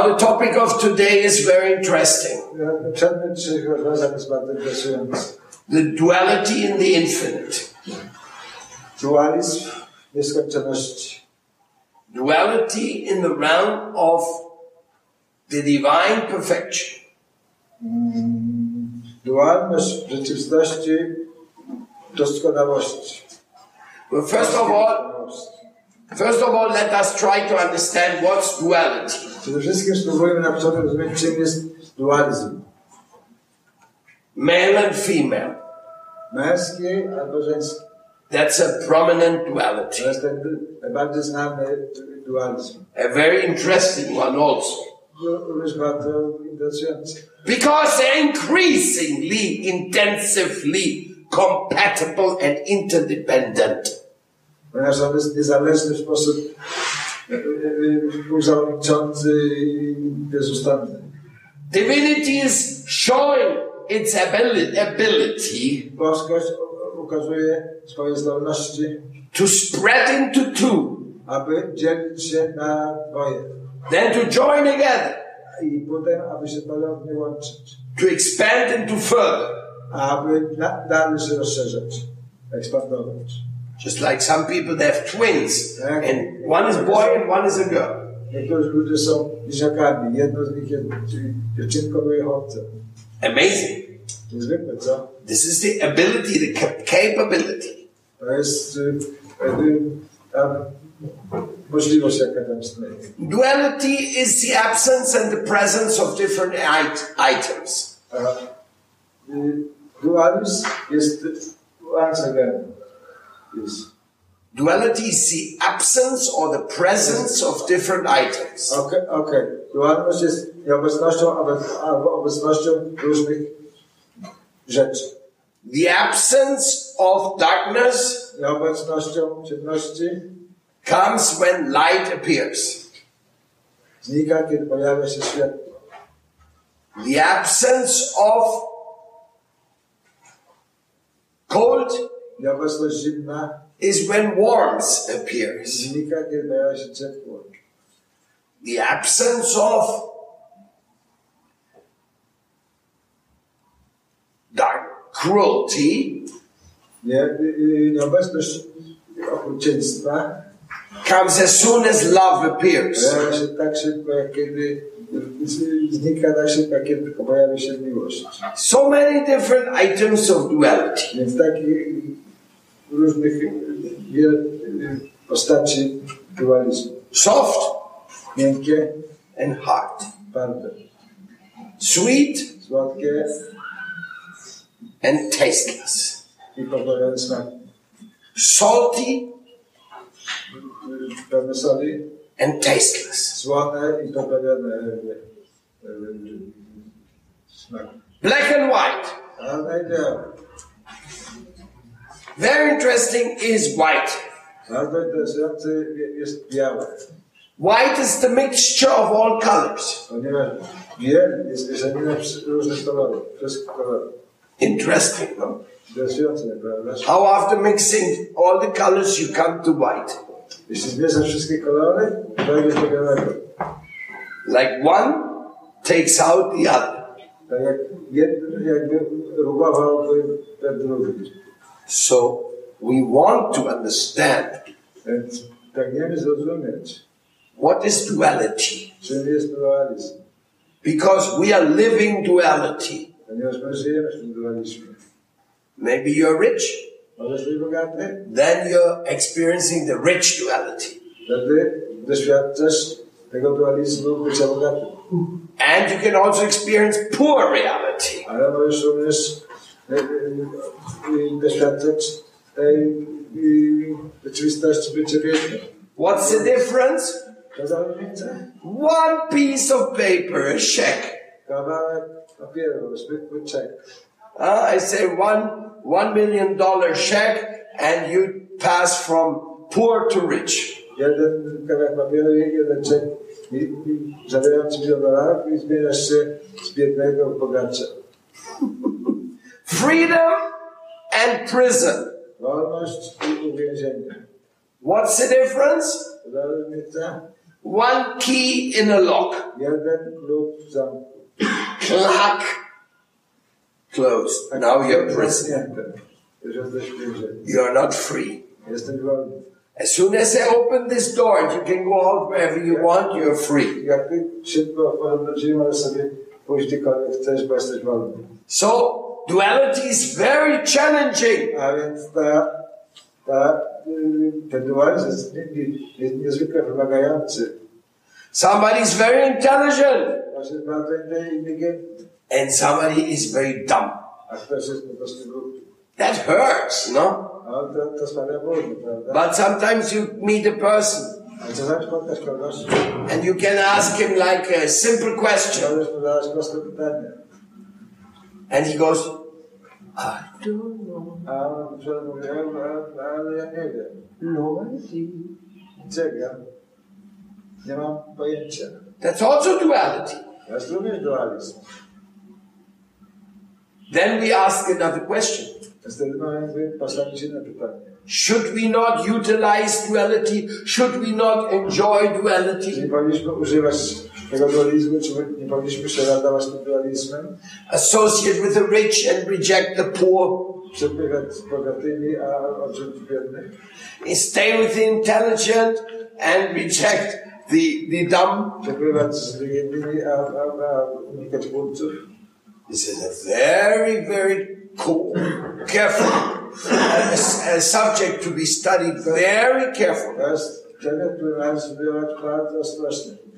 Now the topic of today is very interesting. Przedmiot dzisiejszego rozważań jest bardzo interesujący. The duality in the infinite. Duality in the realm of the divine perfection. Dualność rzeczywistości doskonałości. Well, first of all, first of all, let us try to understand what's duality. Przede wszystkim spróbujmy na początek rozumieć, czym jest dualizm. Male and female. Męski albo żeński. That's a prominent duality. To jest ten najbardziej znany dualizm. A very interesting one also. Bardzo. Because they're increasingly, intensively compatible and interdependent. Ponieważ on jest niezależny w sposób bezustanny. Divinity is showing its ability Boskość ukazuje swoje zdolności, to spread into two, aby dzielić się na dwoje. then to join together, I potem, aby się ponownie łączyć. to expand into further. Aby na, dalej się rozszerzać, ekspandować. Just like some people, they have twins, and one is boy and one is a girl. Niektórzy ludzie są bliźniakami. Jedno z nich jest czyli dziewczynką, drugie chłopcem. Amazing. Niezwykle, co? This is the ability, the cap- capability. To jest y, y, ta możliwość, jaka tam istnieje. Duality is the absence and the presence of different it- items. Eh, Dualizm jest once is Duality is the absence or the presence of different items. Okej, okej. Dualność jest nieobecnością obe- albo obecnością różnych rzeczy. The absence of darkness Nieobecnością ciemności comes when light appears. znika, kiedy pojawia się światło. The absence of cold is when warmth appears. znika, kiedy pojawia się ciepło. The absence of dark cruelty Nie, y, y, nieobecność okrucieństwa comes as soon as love appears. pojawia się tak szybko, jak kiedy z- znika tak szybko, jak kiedy tylko pojawia się miłość. So many different items of duality. Różnych y, wiele y, postaci dualizmu. Soft Miękkie, and hard. twarde, Sweet słodkie and tasteless. i pozbawione smaku. Salty Pełne soli, and tasteless. słone i pozbawione smaku. Black and white. Very interesting is white. bardzo interesujący jest białe, White is the mixture of all colors. ponieważ biel jest mieszanina różnych kolorów, wszystkich kolorów. Interesting, no? How after mixing all the colors you come to white. Jeśli zmieszasz wszystkie kolory, dojdziesz do białego. Like one takes out the other. So we want to understand what is duality. Because we are living duality. Maybe you're rich, then you're experiencing the rich duality. And you can also experience poor reality. Doświadczać e, rzeczywistości bycia biednym. What's the difference? One piece of paper, a check. Uh, I say one one million dollar check, and you pass from poor to rich. Jeden. Freedom and prison. What's the difference? One key in a lock. Clack. Closed. Now you're prison. Więzieniu. You're not free. As soon as they open this door you can go out wherever you want, you're free. So duality is very challenging. A więc ta, ta, ten dualizm jest, jest niezwykle wymagający. Somebody's very intelligent Ktoś jest bardzo inteligentny, and somebody is very dumb. a ktoś jest po prostu głupi. That hurts, no? No to, to sprawia ból, prawda? But sometimes you meet a person A czasami spotkasz kogoś, and you can ask him like a simple question and he goes, I don't know. That's also duality. Dualizm. Then we ask another question. Should we not utilize duality? Should we not enjoy duality? Tego dualizmu, czy nie powinniśmy się radować tym dualizmem? Associate with the rich and reject the poor? Przebywać z bogatymi, a odrzucić biednych? Stay with the intelligent and reject the, the dumb? Przebywać z a, a, a unikać głupców? This is a very, very cool, careful uh, a uh, subject to be studied very carefully. To jest przedmiot, który należy studiować bardzo ostrożnie.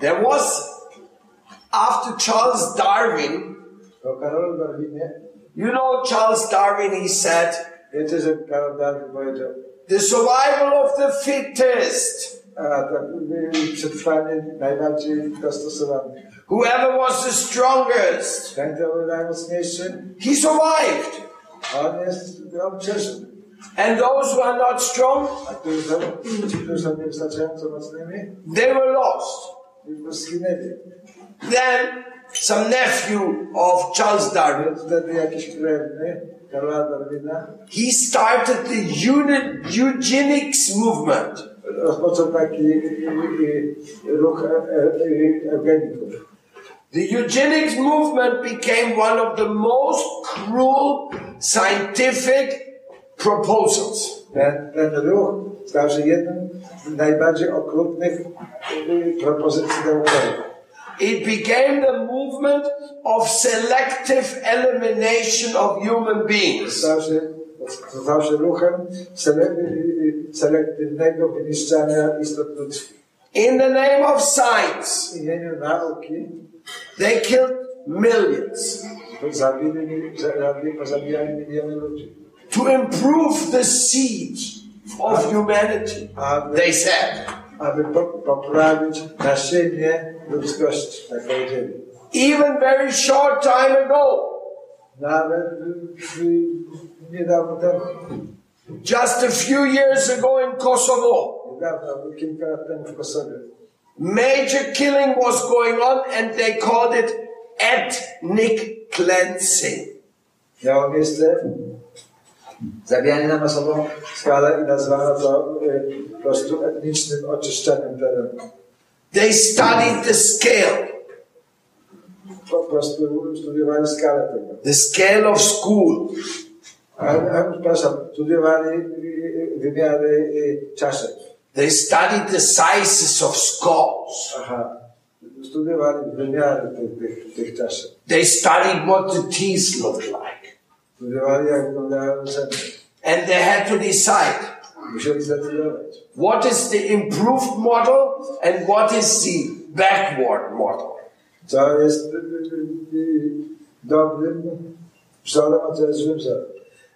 There was, after Charles Darwin, O Karolu Darwinie, you know Charles Darwin, he said, wiecie, że Karol Darwin powiedział, the survival of the fittest. a tak y, przetrwanie najbardziej dostosowany. Whoever was the strongest, he survived. And those who are not strong, A którzy są, ci, którzy są niewystarczająco mocnymi, they were lost. Then some nephew of Charles Darwin, Więc wtedy jakiś krewny eh? Karola Darwina eh? he started the uni- eugenics movement. The eugenics movement became one of the most cruel scientific proposals. Ten, ten ruch stał się jednym z najbardziej okrutnych propozycji naukowych. It became the movement of selective elimination of human beings. Stał się, stał się ruchem sele, selektywnego wyniszczania istot ludzkich. In the name of science, W imieniu nauki they killed millions zabili, zabili, pozabijali miliony ludzi. To improve the seed of humanity. Aby, They said. aby po, poprawić nasienie ludzkości, tak powiedzieli. Even very short time ago, Nawet y, y, niedawno temu, just a few years ago in Kosovo, niedawno, kilka lat temu w Kosowie, major killing was going on and they called it ethnic cleansing. miało miejsce zabijanie na masową skalę i nazwano to y, po prostu etnicznym oczyszczeniem terenu. They studied the scale, Po prostu studiowali skalę tego. the scale of school. A, a, przepraszam, studiowali wymiary czaszek. They studied the sizes of skulls. Aha. Studiowali wymiary tych, tych, tych czaszek. They studied what the teeth looked like. Studiowali jak wyglądają zęby. And they had to decide what is the improved model and what is the backward model.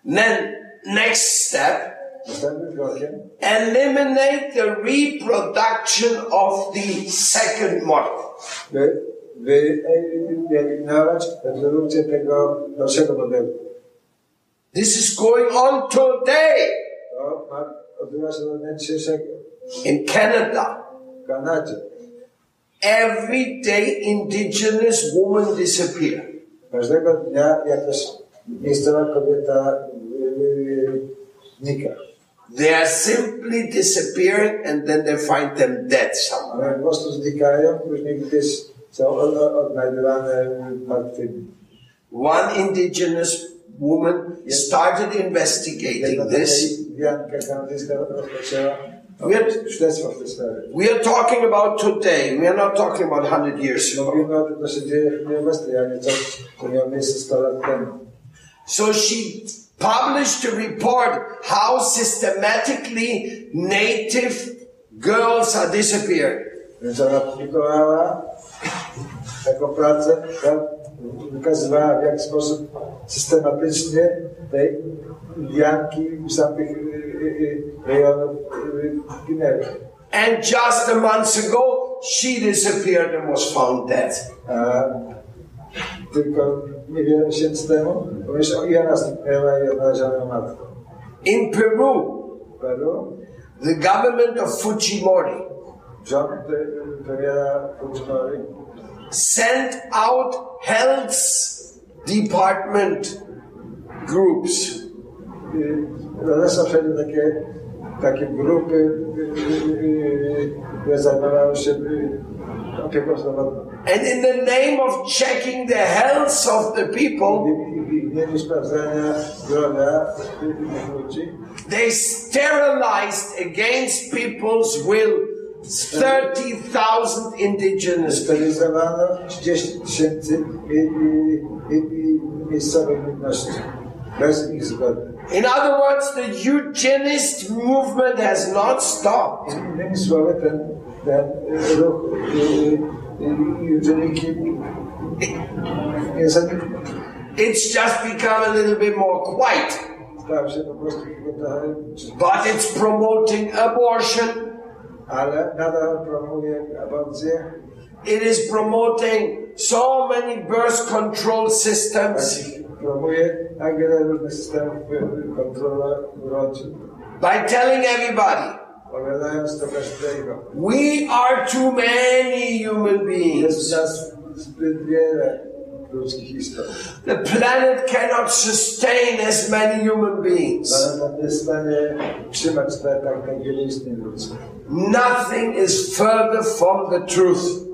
Then, next step, eliminate the reproduction of the second model. e. This is going on today in Canada. Kanadzie. Every day indigenous women disappear. They are simply disappearing and then they find them dead somewhere. One indigenous woman started investigating this. Janka kanadyjska rozpoczęła We're, śledztwo w tej sprawie. we are talking about today. We are not talking about 100 years ago. Mówimy o tym, co się dzieje w chwili obecnej, a nie coś, co miało miejsce 100 lat temu. So she published a report how systematically native girls are disappearing. Więc ona publikowała taką pracę, która wykazywała w jaki sposób systematycznie te Indianki z tamtych y, y, y, rejonów y, ginęły. And just a month ago, she disappeared and was found dead. A tylko niewiele miesięcy temu, bo już i ona zniknęła i odnaleziono ją matką. In Peru, Peru the government of Fujimori rząd premiera Fujimori sent out health department groups. Takie, takie grupy, zajmowały się opieką and in the name of checking the health of the people they sterilized against people's will 30,000 indigenous people. 30 tysięcy i, i, i, i miejscowych ludności bez ich zgody. In other words, the eugenist movement has not stopped. It's just become a little bit more quiet. But it's promoting abortion. Ale nadal promuje aborcję. It is promoting so many birth control systems Promuje tak wiele różnych systemów kontroli urodzin. by telling everybody Powiadając to każdego. we are too many human Jest beings. nas zbyt wiele. The planet cannot sustain as many human beings. Nothing is further from the truth.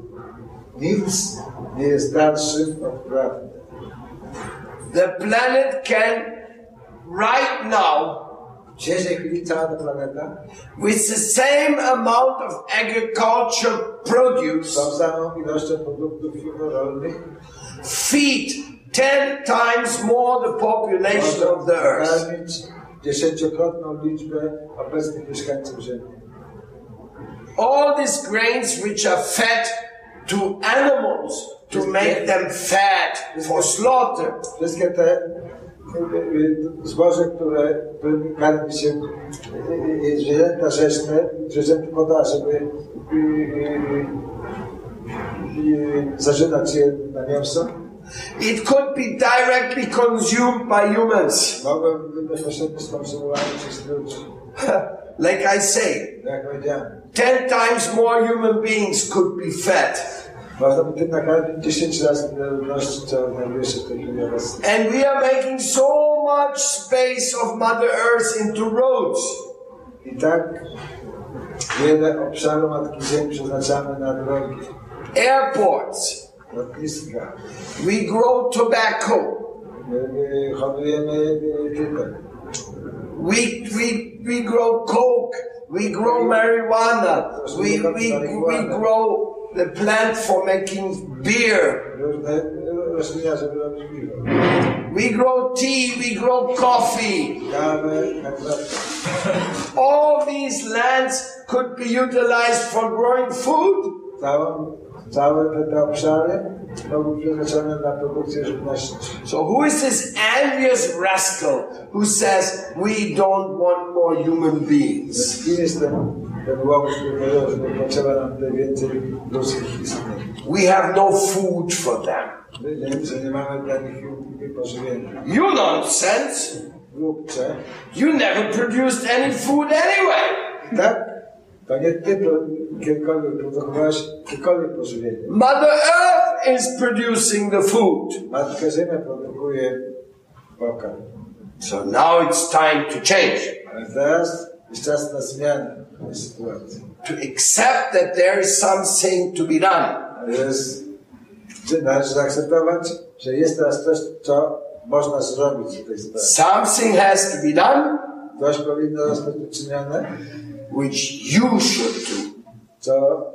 Nic nie jest dalszym od prawdy. The planet can, right now, with the same amount of agriculture produce, feed 10 times more the population of the earth. All these grains which are fed to animals to make them fat for slaughter, Wszystkie te y, y, zboże, które karmi się zwierzęta rzeczne, zwierzęta poda, żeby zażynać je na mięso, it could be directly consumed by humans. mogą być bezpośrednio skonsumowane przez ludzi. like I say, 10 times more human beings could be fed. można by tym nakarmić 10 razy tyle ludności, co znajduje się w tej chwili obecnej. And we are making so much space of Mother Earth into roads. I tak wiele obszaru Matki Ziemi przeznaczamy na drogi, Airports. We grow tobacco. My, my hodujemy y, tytoń. We, we, we grow coke. We grow marijuana. We, we, we grow the plant for making beer. We grow tea. We grow coffee. All these lands could be utilized for growing food. So who is this envious rascal who says we don't want more human beings? We have no food for them. You nonsense. You never produced any food anyway. Mother Earth is producing the food. Matka Ziemia produkuje pokarm. So now it's time to change. Ale teraz Jest czas na zmianę tej sytuacji. To accept that there is something to be done. Jest, należy zaakceptować, że jest teraz coś, co można zrobić w tej sprawie. Something has to be done Coś powinno zostać uczynione, which you should do. co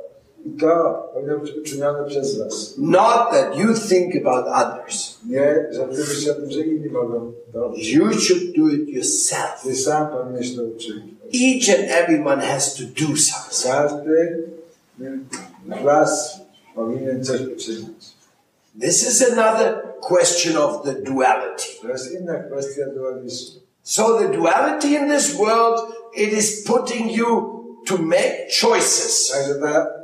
i to powinno być uczynione przez was. Not that you think about others. Nie, że ty myślisz o tym, że inni mogą to. You should do it yourself. Ty sam powinieneś to uczynić. Each and everyone has to do something. Każdy was powinien coś uczynić. This is another question of the duality. To jest inna kwestia dualizmu. So the duality in this world, it is putting you to make choices. Także ta,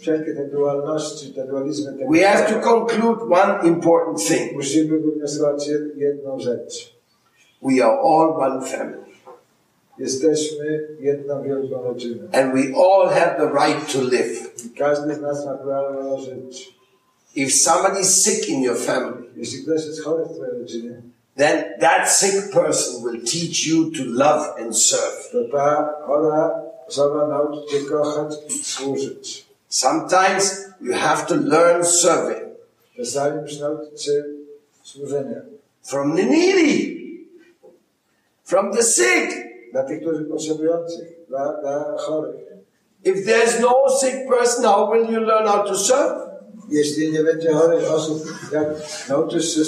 wszelkie te dualności, te dualizmy, te we have to conclude one important thing. musimy wywnioskować jedną rzecz. We are all one family. Jesteśmy jedną wielką rodziną. And we all have the right to live. I każdy z nas ma prawo żyć. If somebody's sick in your family, Jeśli ktoś jest chory w twojej rodzinie, then that sick person will teach you to love and serve. to ta chora nauczy cię kochać i służyć. Sometimes you have to learn serving Czasami nauczyć się służenia. from the needy, from the sick. Dla tych, którzy potrzebujących, dla, dla chorych. If there's no sick person, how will you learn how to serve? Jeśli nie będzie chorych osób, jak nauczysz się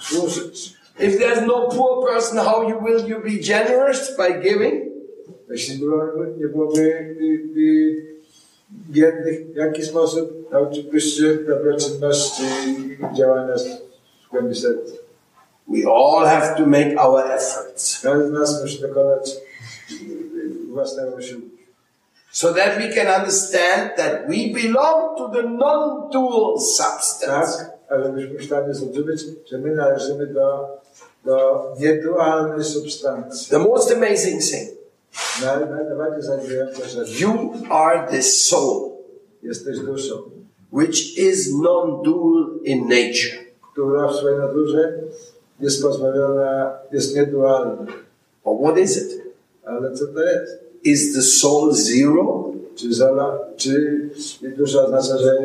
służyć? If there's no poor person, how you will you be generous by giving? Jeśli byłoby, nie byłoby biednych, w jaki sposób nauczyłbyś się dobroczynności i działania z głębi serca? We all have to make our efforts Każdy z nas musi dokonać własnego wysiłku. so that we can understand that we belong to the non-dual substance. Tak, ale byśmy w stanie zrozumieć, że my należymy do, do niedualnej substancji. The most amazing thing, Naj, naj, najbardziej zajmująca rzecz. you are the soul, which is non-dual in nature. która w swojej naturze jest pozbawiona, jest niedualna. But what is it? Ale co to jest? Is the soul zero? Czy, zera, czy dusza oznacza, że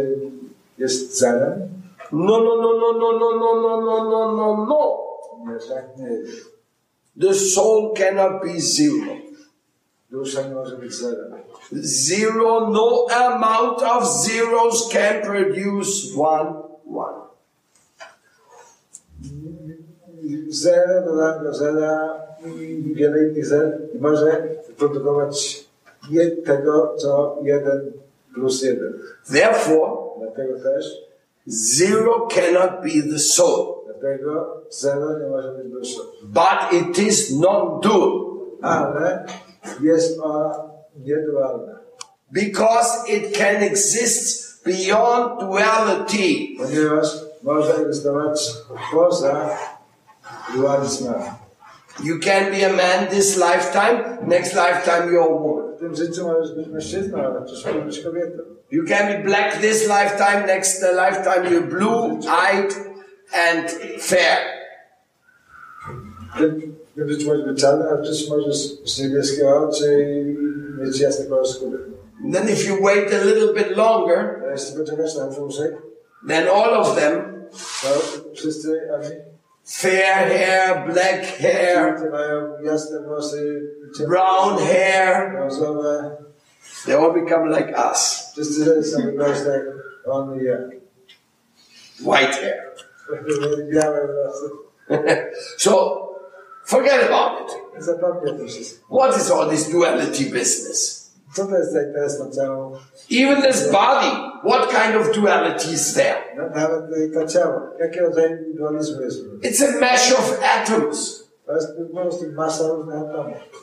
jest zerem? No, no, no, no, no, no, no, no, no, no, no, no. Nie, tak nie jest. The soul cannot be zero. Dusza nie może być zerem. Zero, no amount of zeros can produce one, one. Zero dodałem do zera wiele innych zer może produkować tego, co jeden plus jeden. Therefore, Dlatego też, zero cannot be the soul, dlatego zero nie może być duszą. but it is non-dual Ale jest ona niedualna. Because it can exist beyond duality. Ponieważ może egzystować poza dualizmem. You can be a man this lifetime, next lifetime you're a woman. W tym życiu możesz być mężczyzną, ale w przyszłości być kobietą. You can be black this lifetime, next lifetime you're blue-eyed and fair z mieć kolor skóry. Then if you wait a little bit longer, then all of them, fair hair, black hair, brown hair, they all become like us. White hair. so Forget about it. What is all this duality business? Even this body, what kind of duality is there? It's a mesh of atoms.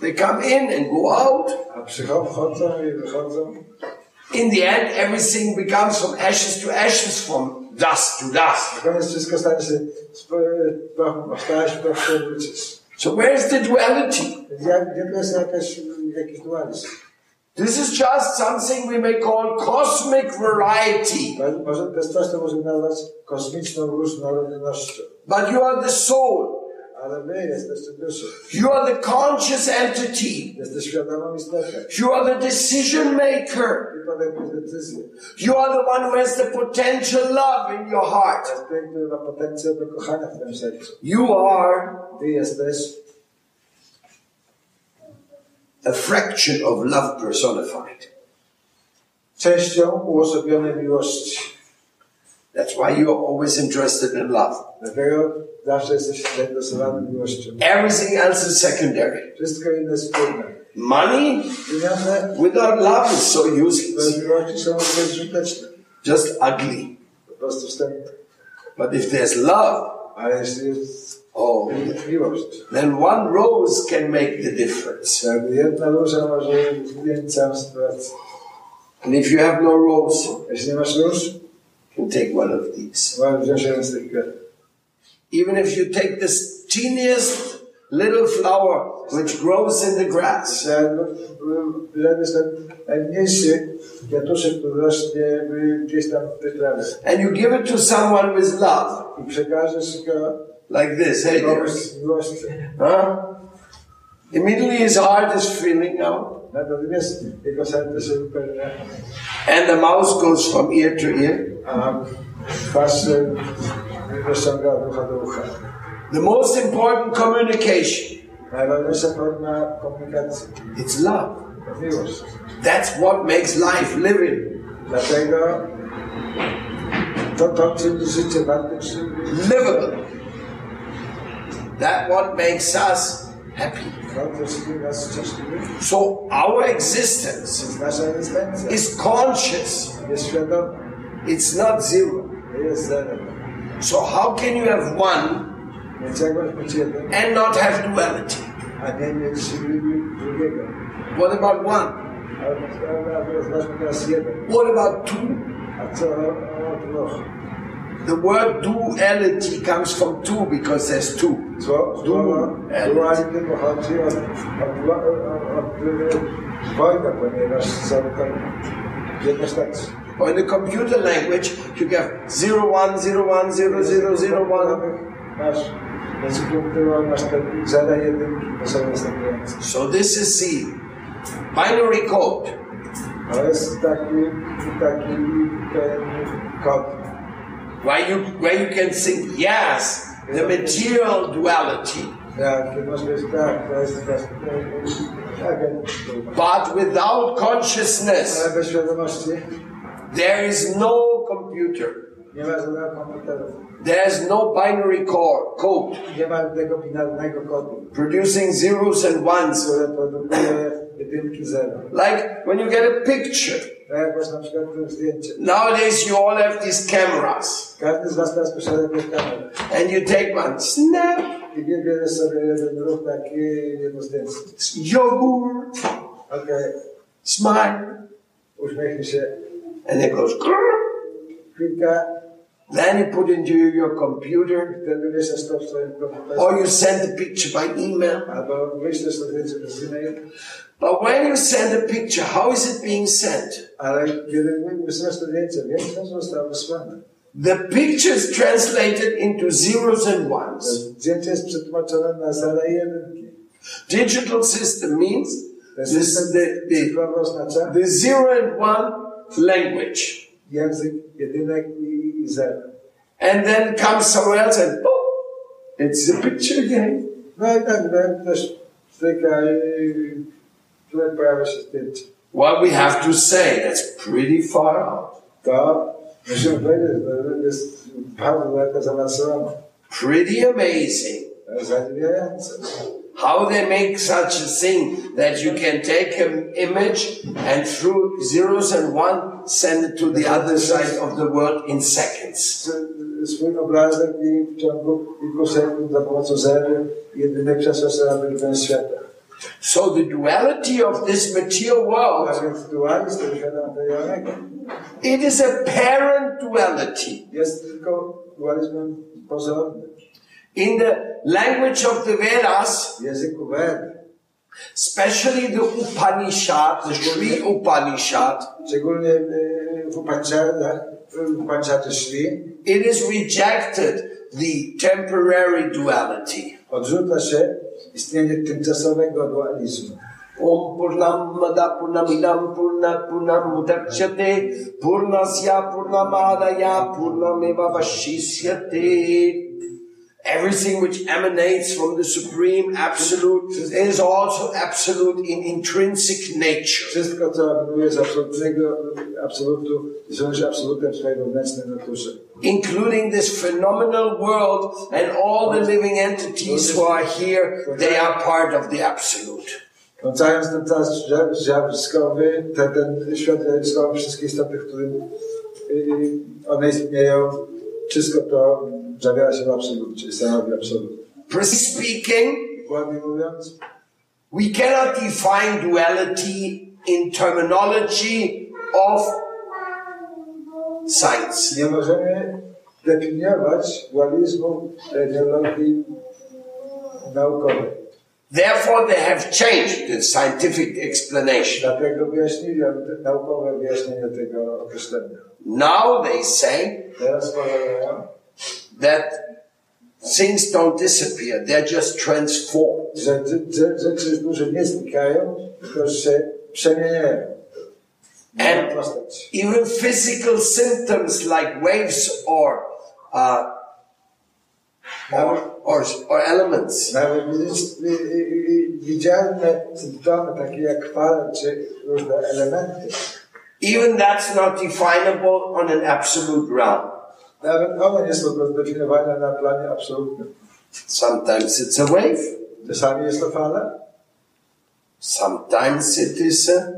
They come in and go out. In the end, everything becomes from ashes to ashes, from dust to dust. So where's the duality? This is just something we may call cosmic variety. But you are the soul. Ale my jesteśmy duszy. You are the conscious entity. Jesteś świadomą istotą. You are the decision maker. I podejmujesz decyzję. You are the one who has the potential love in your heart. To jest ten, który ma potencjał do kochania w tym sercu. You are a fraction of love personified. częścią uosobionej miłości. That's why you're always interested in love. Dlatego zawsze jesteś zainteresowany miłością. Everything else is secondary. Wszystko inne jest wspólne. Money without love is so useless. miłości są bezużyteczne. Just ugly. Po prostu wstępne. But if there's love, Ale jeśli jest oh, then one rose can make the difference. to jedna róża może zmienić całą sytuację. And if you have no rose, can take one of these. Even if you take this teeniest little flower which grows in the grass, and you give it to someone with love, like this, hey huh? Immediately his heart is filling out, Natomiast jego serce się wypełnia, and the mouth goes from ear to ear. a twarz się rozciąga od ucha do ucha. The most important communication, Najważniejsza forma komunikacji it's love. That's what makes life living. Dlatego to, to czyni życie wartym życiem. livable. That what makes us happy. So our existence is conscious. It's not zero. So how can you have one and not have duality? What about one? What about two? The word duality comes from two because there's two. So, duality są tam jednostacje. Or in the computer language, you have zero one zero one zero zero zero one. Masz w języku którego masz te zera jedynki, to są następujące. So this is the binary code. Why you where you can think, yes, the material duality, Jak ty możesz powiedzieć, tak, to jest tak, tak, but without consciousness, ale bez świadomości there is no computer. nie ma żadnego komputerów. There's no binary core, code Nie ma tego binarnego kodu, producing zeros and ones. Które produkuje jedynki zero. Like when you get a picture. Tak jak masz na przykład to zdjęcie. Nowadays you all have these cameras. Każdy z was teraz posiada jakąś kamerę. And you take one, snap, I nie bierzesz sobie jeden ruch taki, jedno zdjęcie. yogurt, Okej, smile, and it goes Then you put into your computer wtedy wieszasz to w or you send the picture by email. Albo wyślesz to zdjęcie przez e-mail. But when you send a picture, how is it being sent? Ale kiedy wysyłasz to zdjęcie, wiem, że zostało wysłane. The picture is translated into zeros and ones. zdjęcie jest przetłumaczone na zera i jedynki. Digital system means this, the, the, the zero and one language. Język jedynek i, i zero. And then comes somewhere else and boom, it's the picture again. Tak no, też styka i tutaj pojawia się zdjęcie. Well, we have to say that's pretty far out. To musimy powiedzieć, że jest bardzo daleko zaawansowane. Pretty amazing. How they make such a thing that you can take an image and through zeros and one send it to the other side of the world in seconds. So the duality of this material world, it is apparent duality. In the language of the Vedas, W języku Ved, especially the Upanishad, the Sri Upanishad, szczególnie eh, y, w Upanishadach, eh, w Upanishadzie Shri, it is rejected the temporary duality. odrzuca się istnienie tymczasowego dualizmu. Om Purnamada Purnamidam Purnat Purnam Mudachyate Purnasya Purnamadaya Purnameva Vashishyate Everything which emanates from the Supreme Absolute is also absolute in intrinsic nature. Wszystko, co emanuje z absolutnego absolutu, jest absolutem swojej wewnętrznej naturze. Including this phenomenal world and all the living entities who are here, they are part of the Absolute. Włączając ten czas zjawiskowy, ten, ten świat zjawiskowy, wszystkie istoty, w którym one istnieją, wszystko to zawiera się w absolut, czyli stanowi absolut. Precisely speaking, Dokładnie mówiąc, We cannot define duality in terminology of science. nie możemy definiować dualizmu naukowej. Therefore, they have changed the scientific explanation. Dlatego wyjaśnili naukowe wyjaśnienie tego określenia. Now they say Teraz powiadają, that things don't disappear, they're just transformed. że że- rzeczy duże nie znikają, tylko się przemieniają. And- Even physical symptoms like waves or, uh, or, or, or elements, Nawet widzisz- wi- wi- wi- widzialne symptomy, takie jak fale czy różne elementy, even that's not definable on an absolute realm. Nawet one nie są zdefiniowane na planie absolutnym. Sometimes it's a wave, Czasami jest to fala, sometimes it is a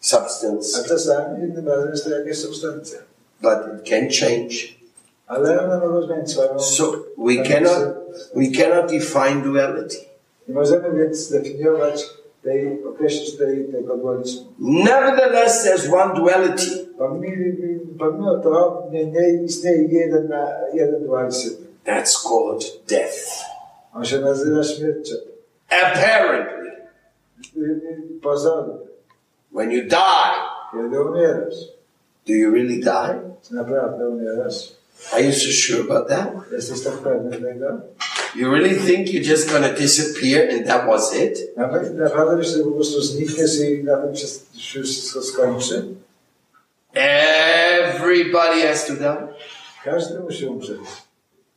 substance. a czasami innym razem jest to jakaś substancja. but it can change. Ale one mogą zmienić swoją... So we cannot we cannot define duality. Nie możemy więc zdefiniować tej, określić tej, tego dualizmu. Nevertheless, there's one duality. Pomimo, to nie, nie istnieje jeden, na, jeden dualizm. That's called death. On się nazywa śmiercią. Apparently, Y, y, Pozornie. when you die, Kiedy umierasz, do you really die? naprawdę umierasz, Are you so sure about that? jesteś tak pewny tego? You really think you're just going to disappear and that was it? Nawet naprawdę myślisz, że po prostu znikniesz i na tym się się wszystko skończy? Everybody has to die. Każdy musi umrzeć.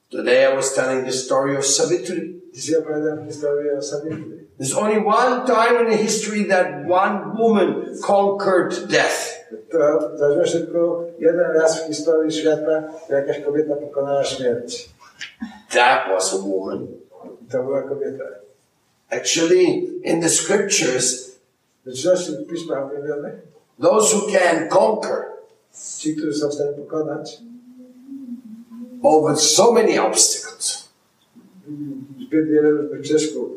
Today I was telling the story of Savitri. Dzisiaj opowiadam historię o Savitri. There's only one time in the history that one woman conquered death. To zdarzyło się tylko jeden raz w historii świata, jakaś kobieta pokonała śmierć. That was a woman. To była kobieta. Actually, in the scriptures, W piśmach mówionych, those who can conquer ci, którzy są w stanie pokonać over so many obstacles, zbyt wiele różnych przeszkód,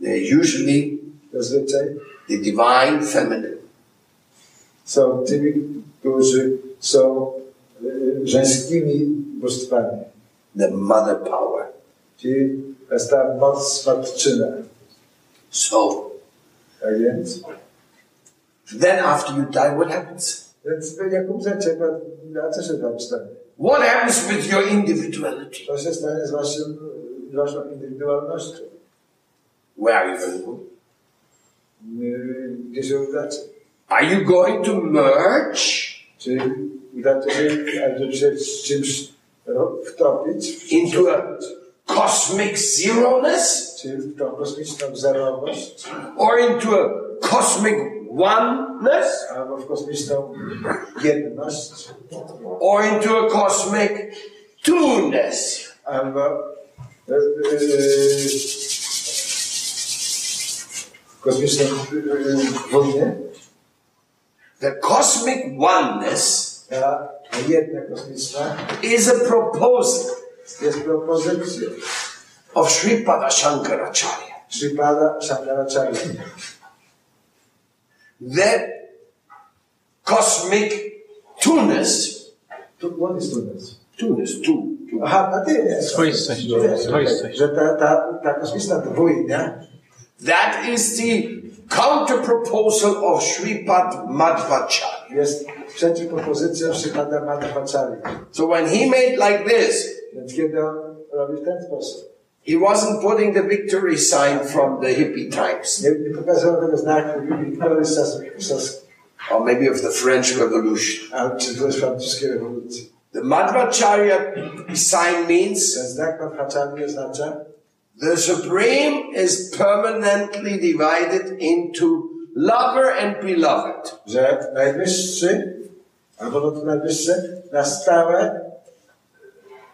they're usually zazwyczaj the divine feminine. są tymi, którzy są żeńskimi bóstwami. the mother power. Czyli jest ta moc matczyna. So Tak więc? Then after you die, what happens? Więc jak umrzecie, no, a co się tam stanie? What happens with your individuality? Co się stanie z waszym, waszą indywidualnością? Where are you going to go? Y, Gdzie się udacie? Are you going to merge Czy udacie się, aby z czymś wtopić? into a cosmic zeroness Czy w tą kosmiczną zerowość? or into a cosmic oneness Albo w kosmiczną jedność? or into a cosmic two-ness? Kosmiczną uh, uh, uh, e. The cosmic oneness ta, ta jedna kosmiczna is a proposal of Sripada Shankaracharya Sripada Shankaracharya. That cosmic two-ness, Tu, on jest tu two-ness, two, two, Aha, a ty jest. Dwoistość, Ty jest, dwoistość. Że ta, ta, ta kosmiczna dwójnia that is the counter-proposal of Sripad Madhvacharya. jest przeciwpropozycją Sripada Madhvacharya. So when he made like this, Więc kiedy on robi w ten sposób, he wasn't putting the victory sign from the hippie times, nie, nie pokazywał tego znaku Wiktorii z or maybe of the French Revolution. a czy to jest francuskiej rewolucji. The Madhvacharya sign means Ten znak Madhvacharya oznacza, the Supreme is permanently divided into lover and beloved.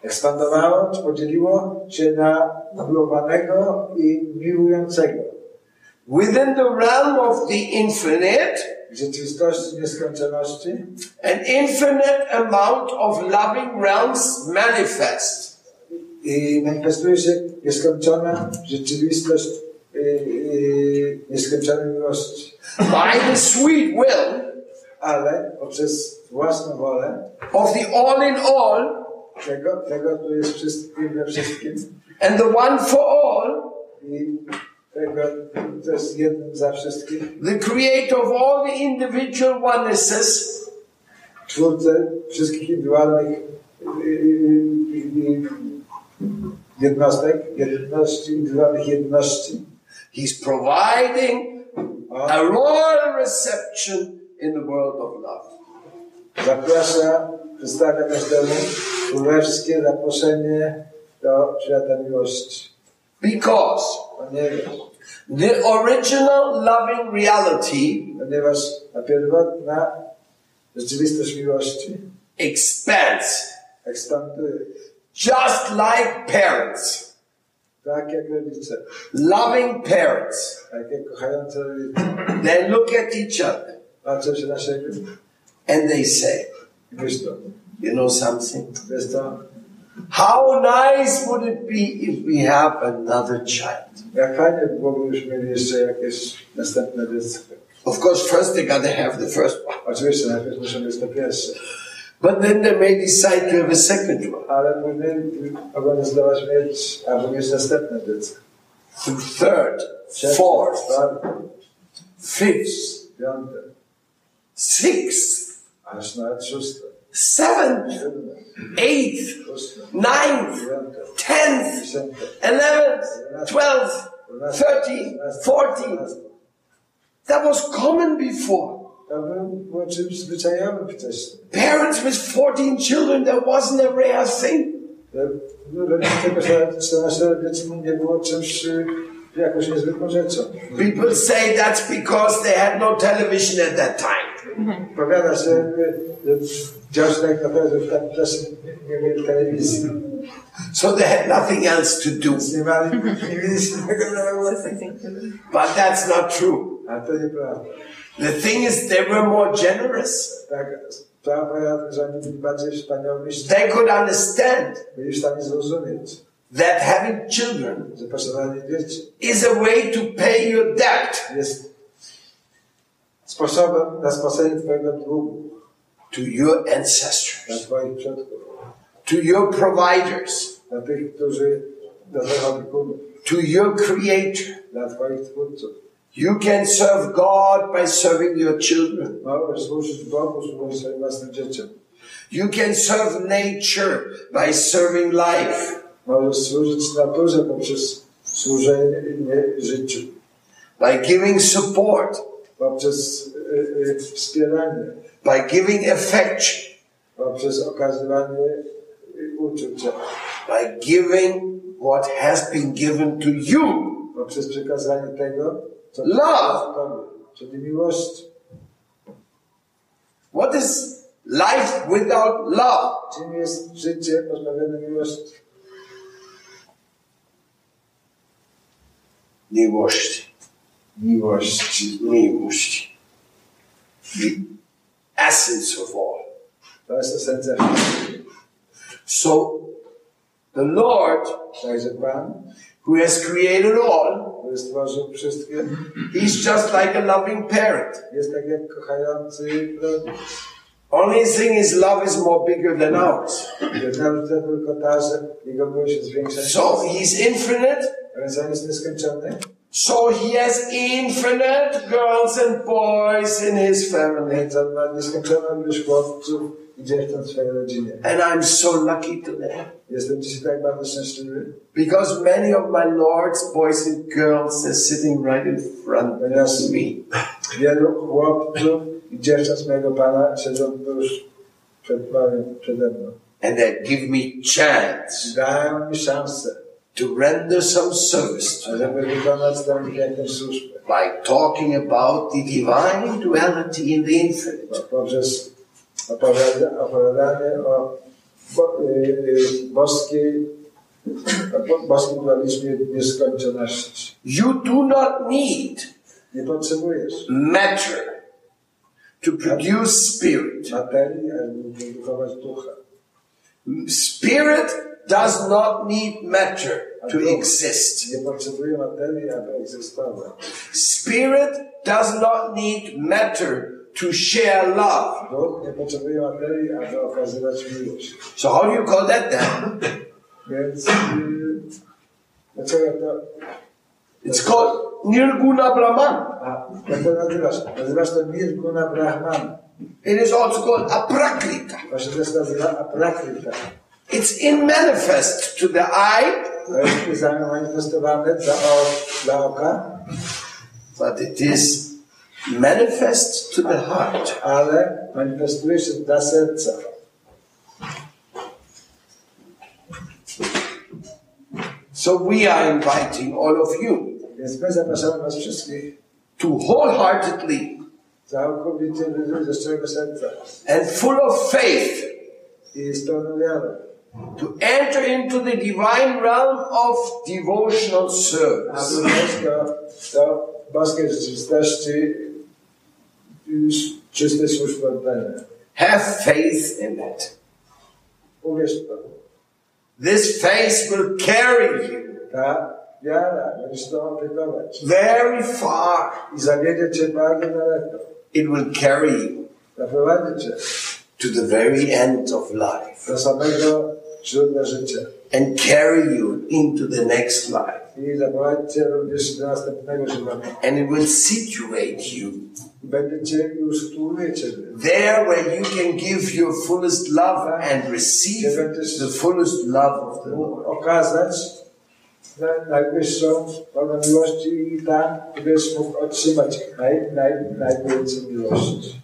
Ekspandowało, podzieliło się na miłowanego i miłującego. Within the realm of the infinite, W rzeczywistości nieskończoności an infinite amount of loving realms manifest. i manifestuje się nieskończona rzeczywistość y, y, nieskończonej miłości. By the sweet will Ale poprzez własną wolę of the all in all tego, tego tu jest wszystkim we wszystkim and the one for all, i tego, to jest jednym za wszystkich. the creator of all the individual onenesses, twórcę wszystkich indywidualnych jednostek, jedności, indywidualnych jedności. he's providing a royal reception in the world of love. Zaprasza, przedstawia każdemu królewskie zaproszenie do świata miłości. Because the original loving reality ponieważ ta pierwotna rzeczywistość miłości expands ekspanduje, just like parents, tak jak rodzice, loving parents. tak jak kochające rodzice. They look at each other Patrzą się na siebie and they say, you know something? jest How nice would it be if we have another child? jak fajnie by było, gdybyśmy mieli jeszcze jakieś następne dziecko. Of course, first they gotta have the first one. Oczywiście najpierw muszą być But then they may decide to have a second one, ale później mogą zdawać mieć, albo mieć następne dziecko. third, fourth, fifth, sixth, aż nawet szóste, seventh, eighth, ninth, tenth, eleventh, twelfth, thirteenth, fourteenth. That was common before. To był- było czymś zwyczajowym wcześniej. Parents with 14 children, that wasn't a rare thing. To- no, Rodzice posiadający 14 dzieci nie było czymś y, jakąś niezwykłą rzeczą. People say that's because they had no television at that time. Powiada się, y, że działo się tak naprawdę, że w tamtym czasie nie- nie mieli telewizji. So they had nothing else to do. Nic nie mali, nie mieli się tego na roboty. But that's not true. A to nieprawda. The thing is, they were more generous. Tak, sprawa polega na tym, że oni byli bardziej wspaniałymi, They could understand byli w stanie zrozumieć, that having children że posiadanie dzieci is a way to pay your debt jest sposobem na spłacenie Twojego długu to your ancestors, Twoich przodków, to your providers, dla tych, którzy dla Twoich opiekunów, to your creator. dla Twoich twórców. You can serve God by serving your children. Możesz służyć Bogu, służyć swoim własnym dzieciom. You can serve nature by serving life. Możesz służyć naturze poprzez służenie życiu, by giving support, poprzez y, y, wspieranie, by giving affection, poprzez okazywanie y, uczucia, by giving what has been given to you. poprzez przekazanie tego, co Love. Tobie, czyli miłości. What is life without love? Czym jest życie pozbawione miłości? Miłość. Miłości. Miłość. The essence of all. To jest esencja wszystkiego. So the Lord, Także Pan, who has created all, który stworzył wszystkie, He's just like a loving parent. jest tak jak kochający rodzic. Only thing is love is more bigger than ours. Jedna różnica tylko ta, że jego miłość jest So. He's infinite. Więc on jest nieskończony. So He has infinite girls and boys in His family. Więc on ma nieskończoną ilość chłopców i dziewcząt w swojej rodzinie. And I'm so lucky today. Jestem dzisiaj tak bardzo szczęśliwy, Because many of my Lord's boys and girls are sitting right in front of me. wielu chłopców i dziewcząt z mojego Pana siedzą tuż przed moim, przede mną. And they give me chance Dają mi szansę, to render some service to them by talking about the divine duality in the infinite. You do not need matter to produce spirit. Spirit does not need matter to exist. Nie potrzebuje materii, aby egzystować. Spirit does not need matter to share love. Duch nie potrzebuje materii, aby okazywać miłość. So how do you call that then? Więc eh, yy, dlaczego to... It's called Nirguna Brahman. A, jak to nazywasz? Nazywasz to Nirguna Brahman. It is also called Aprakrita. Właśnie in się nazywa aprakrita. It's immanifest to the eye, To jest zamanifestowane dla, o, dla oka, but it is manifest to the heart. ale manifestuje się dla serca. So we are inviting all of you Więc my zapraszamy Was wszystkich to wholeheartedly całkowicie ze szczerego serca and full of faith i z pełną wiarą, to enter into the divine realm of devotional service. wejść do, do boskiej rzeczywistości już czystej służby oddania. Have faith in it. Uwierz w to. This faith will carry you Ta wiara będzie się to opiekować very far. i zawiedzie Cię bardzo daleko. It will carry you to the very end of life źródła życia. and carry you into the next life. I zaprowadzi Cię również do następnego życia. And it will situate you I będzie Cię i usytuuje Ciebie. there where you can give your fullest love and receive the fullest love of the Lord. okazać na- najwyższą formę miłości i tam, gdybyś mógł otrzymać naj, naj, najwięcej miłości.